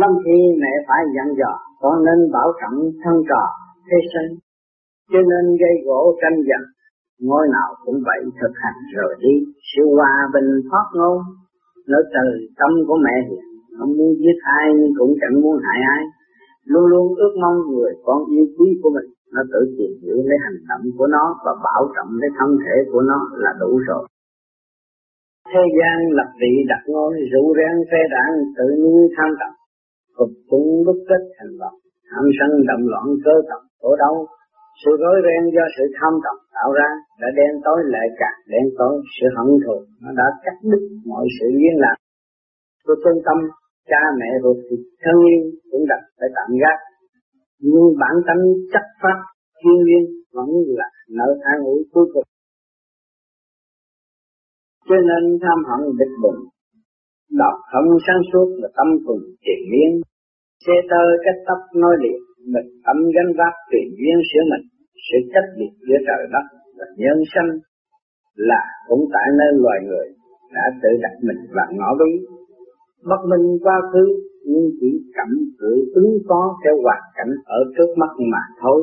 Lâm khi mẹ phải dặn dò, con nên bảo trọng thân trò thế sinh, cho nên gây gỗ tranh giành, ngôi nào cũng vậy thực hành rồi đi. Sự hòa bình thoát ngôn, nó từ tâm của mẹ hiền không muốn giết ai nhưng cũng chẳng muốn hại ai. Luôn luôn ước mong người con yêu quý của mình, nó tự tìm hiểu lấy hành động của nó và bảo trọng lấy thân thể của nó là đủ rồi. Thế gian lập vị đặt ngôi rượu rен phê đảng, tự nuôi tham tập cục chúng đúc kết thành vật, tham sân động loạn cơ tập khổ đau. Sự rối ren do sự tham tầm tạo ra đã đen tối lại càng đen tối sự hận thù. Nó đã cắt đứt mọi sự liên lạc. Của trung tâm, cha mẹ ruột thịt thân yêu cũng đặt phải tạm gác. Nhưng bản tánh chất phát thiên nhiên vẫn là nợ an ủi cuối cùng. Cho nên tham hận địch bụng đọc không sáng suốt là tâm cùng tiền miên. Xe tơ cách tóc nói liệt, mình tâm gánh vác tùy duyên sửa mình. Sự cách biệt giữa trời đất và nhân sanh là cũng tại nơi loài người đã tự đặt mình vào ngõ bí bất minh quá khứ, nhưng chỉ cảm cử ứng phó theo hoàn cảnh ở trước mắt mà thôi.